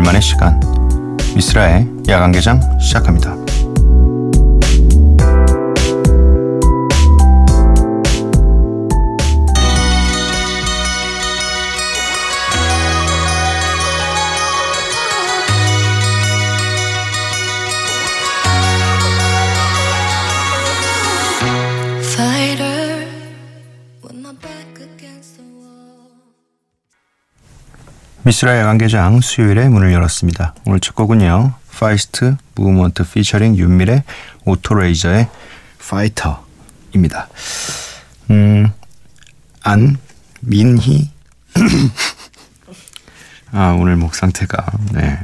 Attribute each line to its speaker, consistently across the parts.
Speaker 1: 우리들만의 시간 미스라의 야간 개장 시작합니다. 미쓰라 야간 개장 수요일에 문을 열었습니다. 오늘 첫 곡은요. Far East Movement featuring 윤미래 Autolaser의 Fighter입니다. 음, 안 민희 아 오늘 목 상태가 네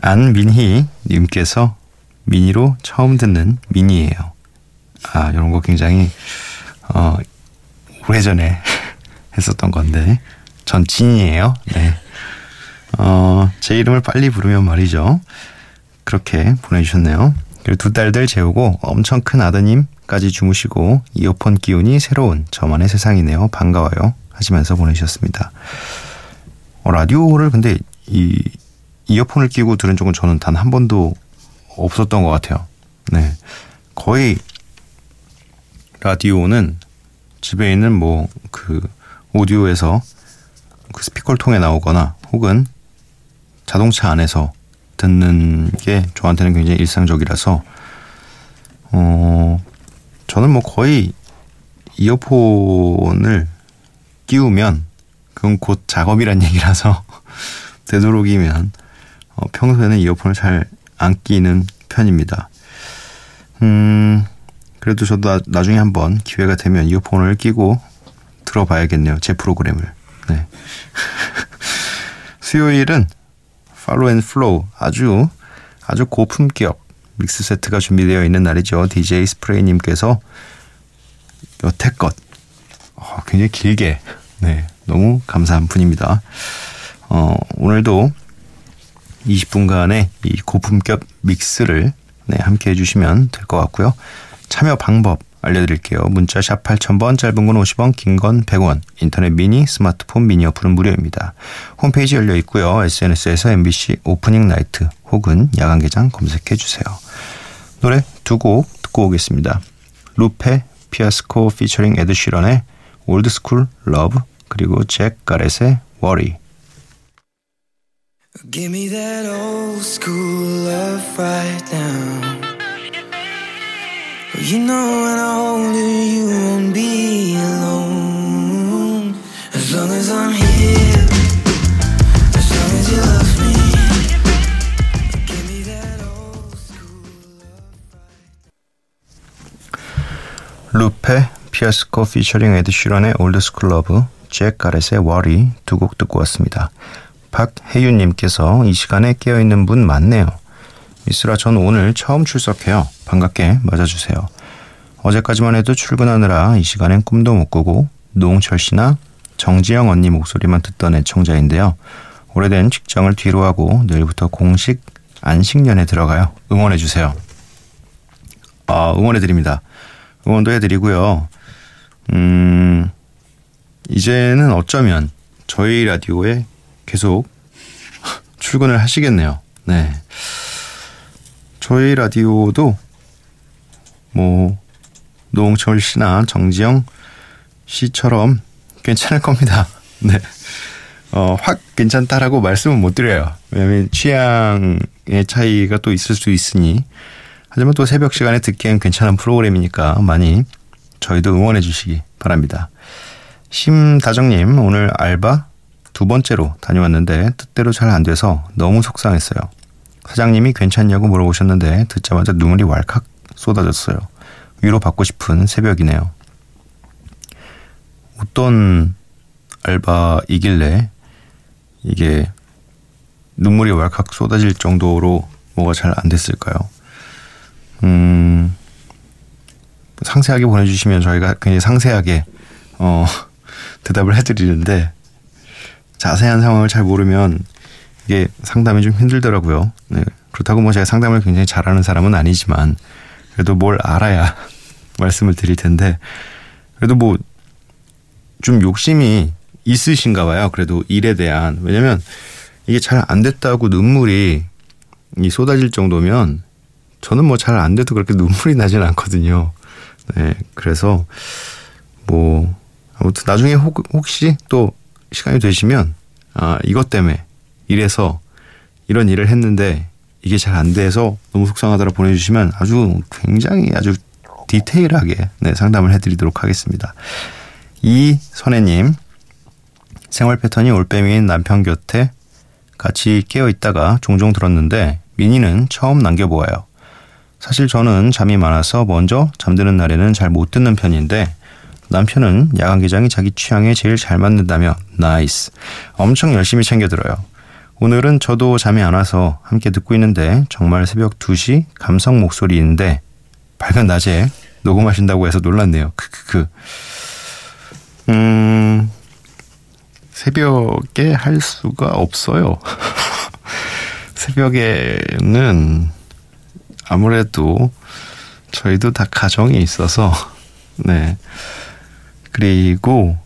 Speaker 1: 안민희 님께서 미니로 처음 듣는 미니예요. 아 이런 거 굉장히 어 오래전에 했었던 건데 전 진이에요. 네. 어, 제 이름을 빨리 부르면 말이죠. 그렇게 보내주셨네요. 그리고 두 딸들 재우고 엄청 큰 아드님까지 주무시고 이어폰 기운이 새로운 저만의 세상이네요. 반가워요. 하시면서 보내주셨습니다. 어, 라디오를 근데 이 이어폰을 끼고 들은 적은 저는 단 한 번도 없었던 것 같아요. 네. 거의 라디오는 집에 있는 뭐 그 오디오에서 그 스피커를 통해 나오거나 혹은 자동차 안에서 듣는 게 저한테는 굉장히 일상적이라서 어 저는 뭐 거의 이어폰을 끼우면 그건 곧 작업이란 얘기라서 되도록이면 어, 평소에는 이어폰을 잘 안 끼는 편입니다. 음 그래도 저도 나, 나중에 한번 기회가 되면 이어폰을 끼고 들어봐야겠네요. 제 프로그램을. 네. 수요일은 Follow & Flow 아주 아주 고품격 mix set가 준비되어 있는 날이죠. DJ 스프레이님께서 여태껏 어, 굉장히 길게 네 너무 감사한 분입니다. 어, 오늘도 20분간의 이 고품격 믹스를 네, 함께 해주시면 될 것 같고요. 참여 방법 알려드릴게요. 문자 샵 8000번, 짧은 건 50원, 긴 건 100원, 인터넷 미니, 스마트폰 미니 어플은 무료입니다. 홈페이지 열려 있고요. SNS에서 MBC 오프닝 나이트 혹은 야간 개장 검색해 주세요. 노래 두 곡 듣고 오겠습니다. 루페 피아스코 피처링 에드 시런의 올드스쿨 러브 그리고 잭 가렛의 워리
Speaker 2: Give me that old school love right now. You know when I hold you, you won't be alone. As long as I'm here, as long as you love me. Give me that old school love.
Speaker 1: 루페 피아스코 피처링 에드 시런의 올드스쿨 러브 잭 가렛의 워리 두 곡 듣고 왔습니다. 박혜윤님께서 이 시간에 깨어있는 분 많네요. 미쓰라 전 오늘 처음 출석해요. 반갑게 맞아주세요. 어제까지만 해도 출근하느라 이 시간엔 꿈도 못 꾸고 노홍철 씨나 정지영 언니 목소리만 듣던 애청자인데요. 오래된 직장을 뒤로 하고 내일부터 공식 안식년에 들어가요. 응원해 주세요. 아, 응원해 드립니다. 응원도 해 드리고요. 음, 이제는 어쩌면 저희 라디오에 계속 출근을 하시겠네요. 네. 저희 라디오도 뭐 노홍철 씨나 정지영 씨처럼 괜찮을 겁니다. 네. 어, 확 괜찮다라고 말씀은 못 드려요. 왜냐면 취향의 차이가 또 있을 수 있으니. 하지만 또 새벽 시간에 듣기엔 괜찮은 프로그램이니까 많이 저희도 응원해 주시기 바랍니다. 심다정님, 오늘 알바 두 번째로 다녀왔는데 뜻대로 잘 안 돼서 너무 속상했어요. 사장님이 괜찮냐고 물어보셨는데 듣자마자 눈물이 왈칵 쏟아졌어요. 위로 받고 싶은 새벽이네요. 어떤 알바이길래 이게 눈물이 왈칵 쏟아질 정도로 뭐가 잘 안 됐을까요? 음, 상세하게 보내주시면 저희가 굉장히 상세하게 어, 대답을 해드리는데 자세한 상황을 잘 모르면 이게 상담이 좀 힘들더라고요. 네. 그렇다고 뭐 제가 상담을 굉장히 잘하는 사람은 아니지만 그래도 뭘 알아야 말씀을 드릴 텐데 그래도 뭐 좀 욕심이 있으신가 봐요. 그래도 일에 대한 왜냐면 이게 잘 안 됐다고 눈물이 이 쏟아질 정도면 저는 뭐 잘 안 돼도 그렇게 눈물이 나진 않거든요. 네, 그래서 뭐 아무튼 나중에 혹, 혹시 또 시간이 되시면 아 이것 때문에 이래서 이런 일을 했는데 이게 잘 안 돼서 너무 속상하다고 보내주시면 아주 굉장히 아주 디테일하게 네, 상담을 해드리도록 하겠습니다. 이선혜님 생활 패턴이 올빼미인 남편 곁에 같이 깨어 있다가 종종 들었는데 미니는 처음 남겨보아요. 사실 저는 잠이 많아서 먼저 잠드는 날에는 잘 못 듣는 편인데 남편은 야간 개장이 자기 취향에 제일 잘 맞는다며 나이스 엄청 열심히 챙겨 들어요. 오늘은 저도 잠이 안 와서 함께 듣고 있는데 정말 새벽 2시 감성 목소리인데 밝은 낮에 녹음하신다고 해서 놀랐네요. 크크크. 음, 새벽에 할 수가 없어요. 새벽에는 아무래도 저희도 다 가정이 있어서, 네. 그리고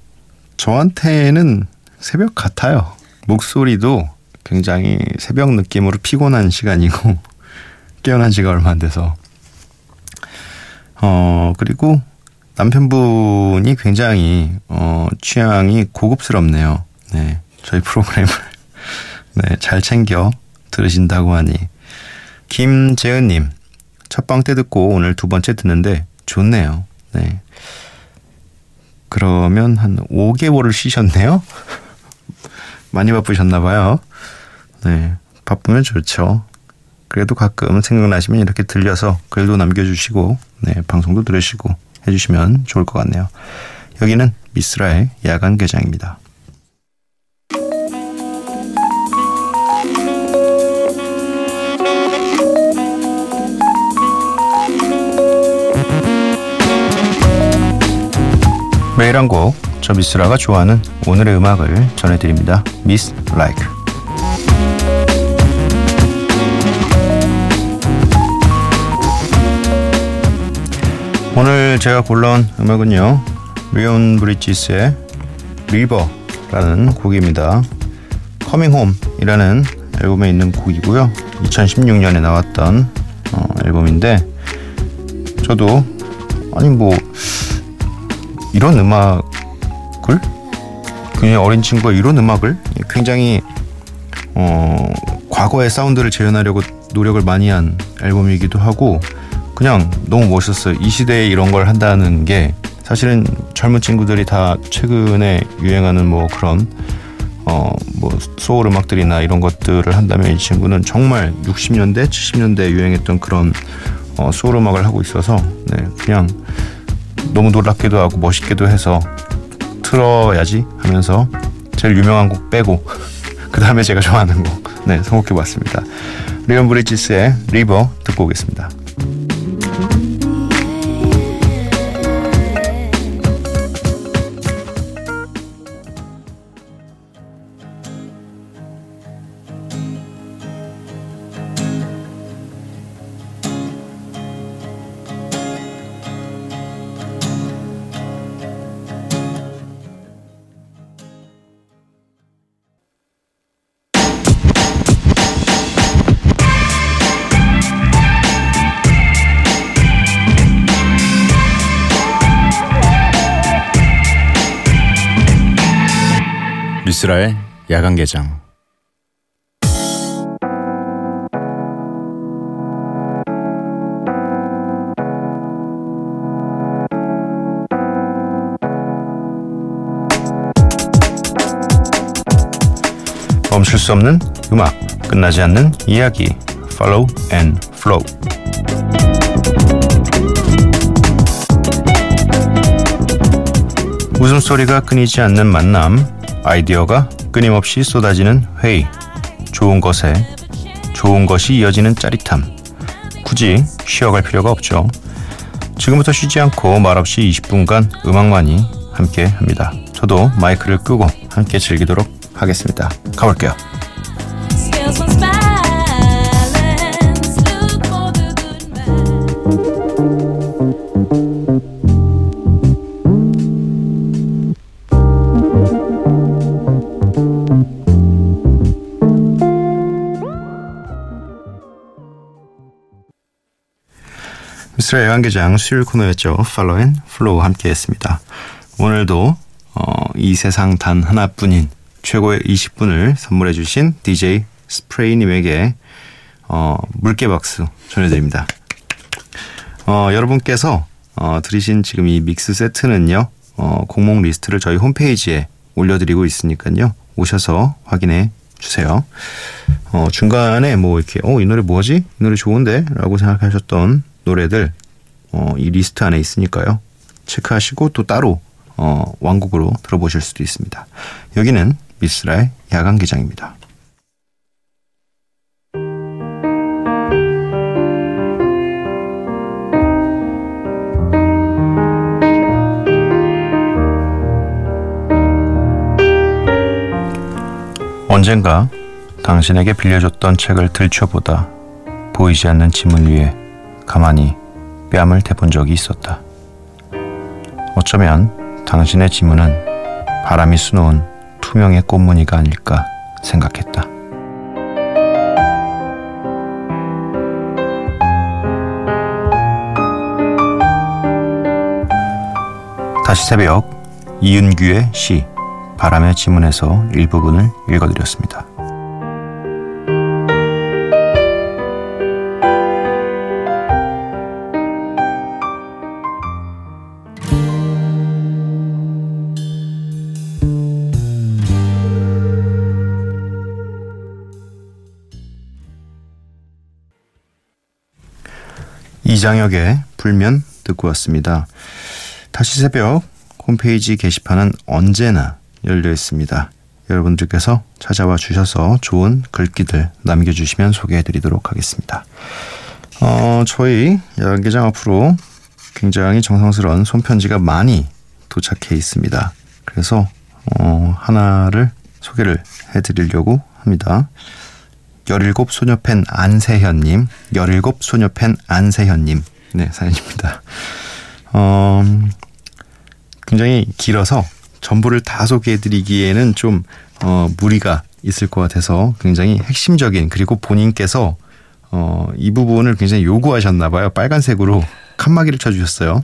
Speaker 1: 저한테는 새벽 같아요. 목소리도 굉장히 새벽 느낌으로 피곤한 시간이고, 깨어난 지가 얼마 안 돼서. 어, 그리고 남편분이 굉장히, 어, 취향이 고급스럽네요. 네. 저희 프로그램을, 네, 잘 챙겨 들으신다고 하니. 김재은님, 첫 방 때 듣고 오늘 두 번째 듣는데 좋네요. 네. 그러면 한 5개월을 쉬셨네요? 많이 바쁘셨나 봐요. 네. 바쁘면 좋죠. 그래도 가끔 생각나시면 이렇게 들려서 글도 남겨주시고, 네, 방송도 들으시고 해주시면 좋을 것 같네요. 여기는 미스라의 야간 개장입니다. 매일 한 곡, 저 미쓰라가 좋아하는 오늘의 음악을 전해드립니다. 미쓰 Like. 오늘 제가 골라온 음악은요. Leon Bridges의 River라는 곡입니다. Coming Home이라는 앨범에 있는 곡이고요. 2016년에 나왔던 어, 앨범인데 저도 아니 뭐 이런 음악을 굉장히 어린 친구가 이런 음악을 굉장히 어 과거의 사운드를 재현하려고 노력을 많이 한 앨범이기도 하고 그냥 너무 멋있었어요. 이 시대에 이런 걸 한다는 게 사실은 젊은 친구들이 다 최근에 유행하는 뭐 그런 어뭐 소울 음악들이나 이런 것들을 한다면 이 친구는 정말 60년대, 70년대 유행했던 그런 어 소울 음악을 하고 있어서 네 그냥 너무 놀랍기도 하고 멋있기도 해서 틀어야지 하면서 제일 유명한 곡 빼고 그 다음에 제가 좋아하는 곡 네, 선곡해봤습니다. 리온 브리지스의 리버 듣고 오겠습니다.
Speaker 3: 미스라의 야간 개장
Speaker 1: 멈출 수 없는 음악, 끝나지 않는 이야기. Follow and Flow. 웃음소리가 끊이지 않는 만남, 아이디어가 끊임없이 쏟아지는 회의, 좋은 것에 좋은 것이 이어지는 짜릿함. 굳이 쉬어갈 필요가 없죠. 지금부터 쉬지 않고 말없이 20분간 음악만이 함께 합니다. 저도 마이크를 끄고 함께 즐기도록 하겠습니다. 가볼게요. 미쓰라 야간개장 수요일 코너였죠. Follow & Flow 함께했습니다. 오늘도 어, 이 세상 단 하나뿐인 최고의 20분을 선물해 주신 DJ 스프레이님에게 어, 물개 박수 전해드립니다. 어, 여러분께서 어, 들으신 지금 이 mix set는요. 어, 곡목 리스트를 저희 홈페이지에 올려드리고 있으니까요. 오셔서 확인해 주세요. 어, 중간에 뭐 이렇게 어, 이 노래 뭐지? 이 노래 좋은데? 라고 생각하셨던 노래들 어, 이 리스트 안에 있으니까요. 체크하시고 또 따로 어, 왕곡으로 들어보실 수도 있습니다. 여기는 미스라의 야간 기장입니다. 언젠가 당신에게 빌려줬던 책을 들춰보다 보이지 않는 지문 위에 가만히 뺨을 대본 적이 있었다. 어쩌면 당신의 지문은 바람이 수놓은 투명의 꽃무늬가 아닐까 생각했다. 다시 새벽 이은규의 시 바람의 지문에서 일부분을 읽어드렸습니다. 이장혁의 불면 듣고 왔습니다. 다시 새벽 홈페이지 게시판은 언제나 열려 있습니다. 여러분들께서 찾아와 주셔서 좋은 글귀들 남겨주시면 소개해드리도록 하겠습니다. 어, 저희 야간개장 앞으로 굉장히 정성스러운 손편지가 많이 도착해 있습니다. 그래서 어, 하나를 소개를 해드리려고 합니다. 17 소녀팬 안세현님, 17 소녀팬 안세현님, 네, 사연입니다. 어, 굉장히 길어서 전부를 다 소개해드리기에는 좀, 어, 무리가 있을 것 같아서 굉장히 핵심적인, 그리고 본인께서, 어, 이 부분을 굉장히 요구하셨나 봐요. 빨간색으로 칸막이를 쳐주셨어요.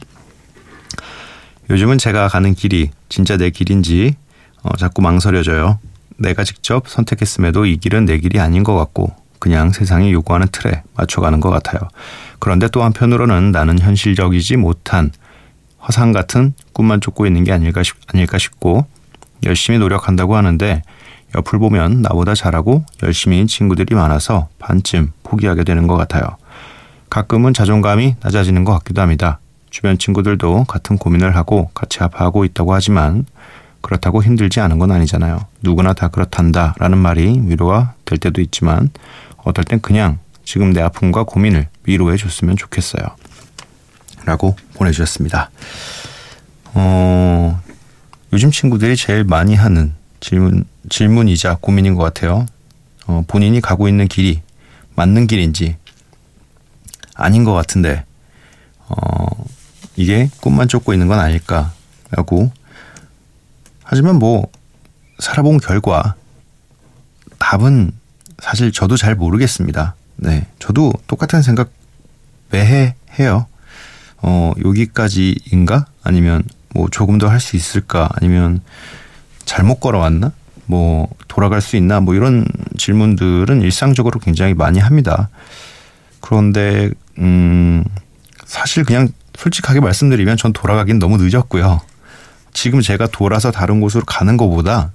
Speaker 1: 요즘은 제가 가는 길이 진짜 내 길인지, 어, 자꾸 망설여져요. 내가 직접 선택했음에도 이 길은 내 길이 아닌 것 같고 그냥 세상이 요구하는 틀에 맞춰가는 것 같아요. 그런데 또 한편으로는 나는 현실적이지 못한 화상 같은 꿈만 쫓고 있는 게 아닐까, 싶, 아닐까 싶고 열심히 노력한다고 하는데 옆을 보면 나보다 잘하고 열심히인 친구들이 많아서 반쯤 포기하게 되는 것 같아요. 가끔은 자존감이 낮아지는 것 같기도 합니다. 주변 친구들도 같은 고민을 하고 같이 아파하고 있다고 하지만 그렇다고 힘들지 않은 건 아니잖아요. 누구나 다 그렇단다 라는 말이 위로가 될 때도 있지만 어떨 땐 그냥 지금 내 아픔과 고민을 위로해 줬으면 좋겠어요. 라고 보내주셨습니다. 어, 요즘 친구들이 제일 많이 하는 질문, 질문이자 고민인 것 같아요. 어, 본인이 가고 있는 길이 맞는 길인지 아닌 것 같은데, 어, 이게 꿈만 쫓고 있는 건 아닐까라고 하지만 뭐 살아본 결과 답은 사실 저도 잘 모르겠습니다. 네, 저도 똑같은 생각 매해 해요. 어, 여기까지인가? 아니면 뭐 조금 더 할 수 있을까? 아니면 잘못 걸어왔나? 뭐 돌아갈 수 있나? 뭐 이런 질문들은 일상적으로 굉장히 많이 합니다. 그런데 음 사실 그냥 솔직하게 말씀드리면 전 돌아가긴 너무 늦었고요. 지금 제가 돌아서 다른 곳으로 가는 것보다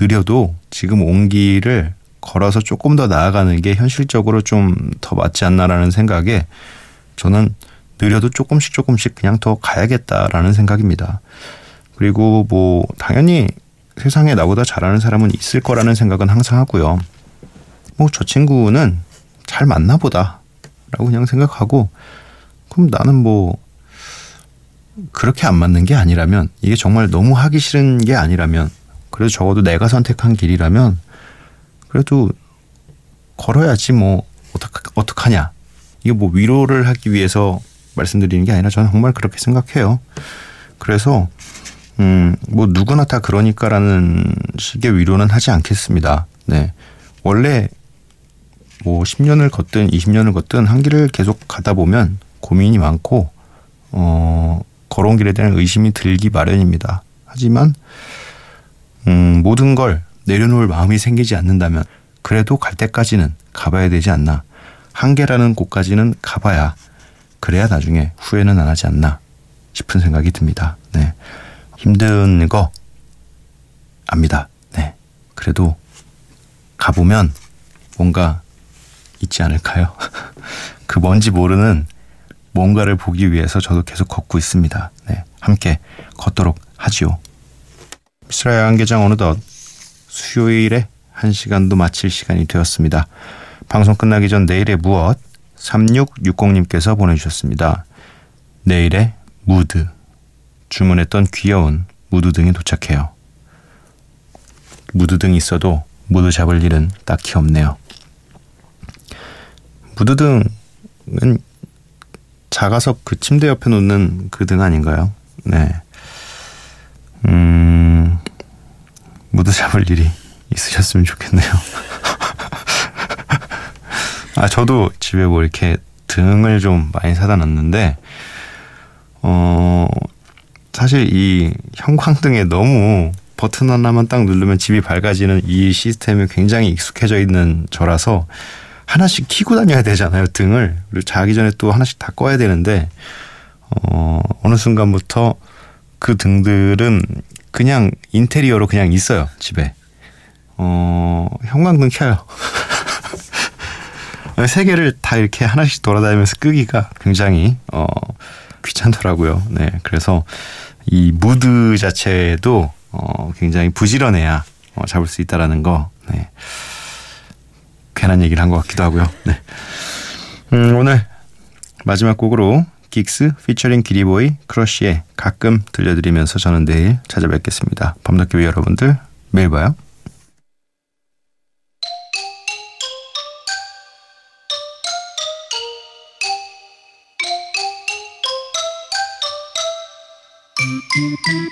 Speaker 1: 느려도 지금 온 길을 걸어서 조금 더 나아가는 게 현실적으로 좀 더 맞지 않나라는 생각에 저는 느려도 조금씩 조금씩 그냥 더 가야겠다라는 생각입니다. 그리고 뭐 당연히 세상에 나보다 잘하는 사람은 있을 거라는 생각은 항상 하고요. 뭐 저 친구는 잘 맞나 보다라고 그냥 생각하고 그럼 나는 뭐 그렇게 안 맞는 게 아니라면 이게 정말 너무 하기 싫은 게 아니라면 그래도 적어도 내가 선택한 길이라면 그래도 걸어야지 뭐 어떡 어떡하냐 이게 뭐 위로를 하기 위해서 말씀드리는 게 아니라 저는 정말 그렇게 생각해요. 그래서 음 뭐 누구나 다 그러니까라는 식의 위로는 하지 않겠습니다. 네 원래 뭐 10년을 걷든 20년을 걷든 한 길을 계속 가다 보면 고민이 많고 어, 걸어온 길에 대한 의심이 들기 마련입니다. 하지만 음, 모든 걸 내려놓을 마음이 생기지 않는다면 그래도 갈 때까지는 가봐야 되지 않나. 한계라는 곳까지는 가봐야 그래야 나중에 후회는 안 하지 않나 싶은 생각이 듭니다. 네. 힘든 거 압니다. 네. 그래도 가보면 뭔가 있지 않을까요? 그 뭔지 모르는 뭔가를 보기 위해서 저도 계속 걷고 있습니다. 네. 함께 걷도록 하지요. 미스라의 한계장 어느덧 수요일에 한 시간도 마칠 시간이 되었습니다. 방송 끝나기 전 내일의 무드 3660님께서 보내주셨습니다. 내일의 무드 주문했던 귀여운 무드 등이 도착해요. 무드 등이 있어도 무드 잡을 일은 딱히 없네요. 무드 등은 작아서 그 침대 옆에 놓는 그 등 아닌가요? 네. 음, 무드 잡을 일이 있으셨으면 좋겠네요. 아, 저도 집에 뭐 이렇게 등을 좀 많이 사다 놨는데, 어, 사실 이 형광등에 너무 버튼 하나만 딱 누르면 집이 밝아지는 이 시스템에 굉장히 익숙해져 있는 저라서 하나씩 키고 다녀야 되잖아요, 등을. 그리고 자기 전에 또 하나씩 다 꺼야 되는데, 어, 어느 순간부터 그 등들은 그냥 인테리어로 그냥 있어요, 집에. 어, 형광등 켜요. 세 개를 다 이렇게 하나씩 돌아다니면서 끄기가 굉장히 어, 귀찮더라고요. 네, 그래서 이 무드 자체도 어, 굉장히 부지런해야 어, 잡을 수 있다라는 거. 네. 괜한 얘기를 한 것 같기도 하고요. 네. 음, 오늘 마지막 곡으로 긱스 피처링 기리보이 크러쉬의 가끔 들려드리면서 저는 내일 찾아뵙겠습니다. 범덕교회 여러분들 매일 봐요.
Speaker 2: Thank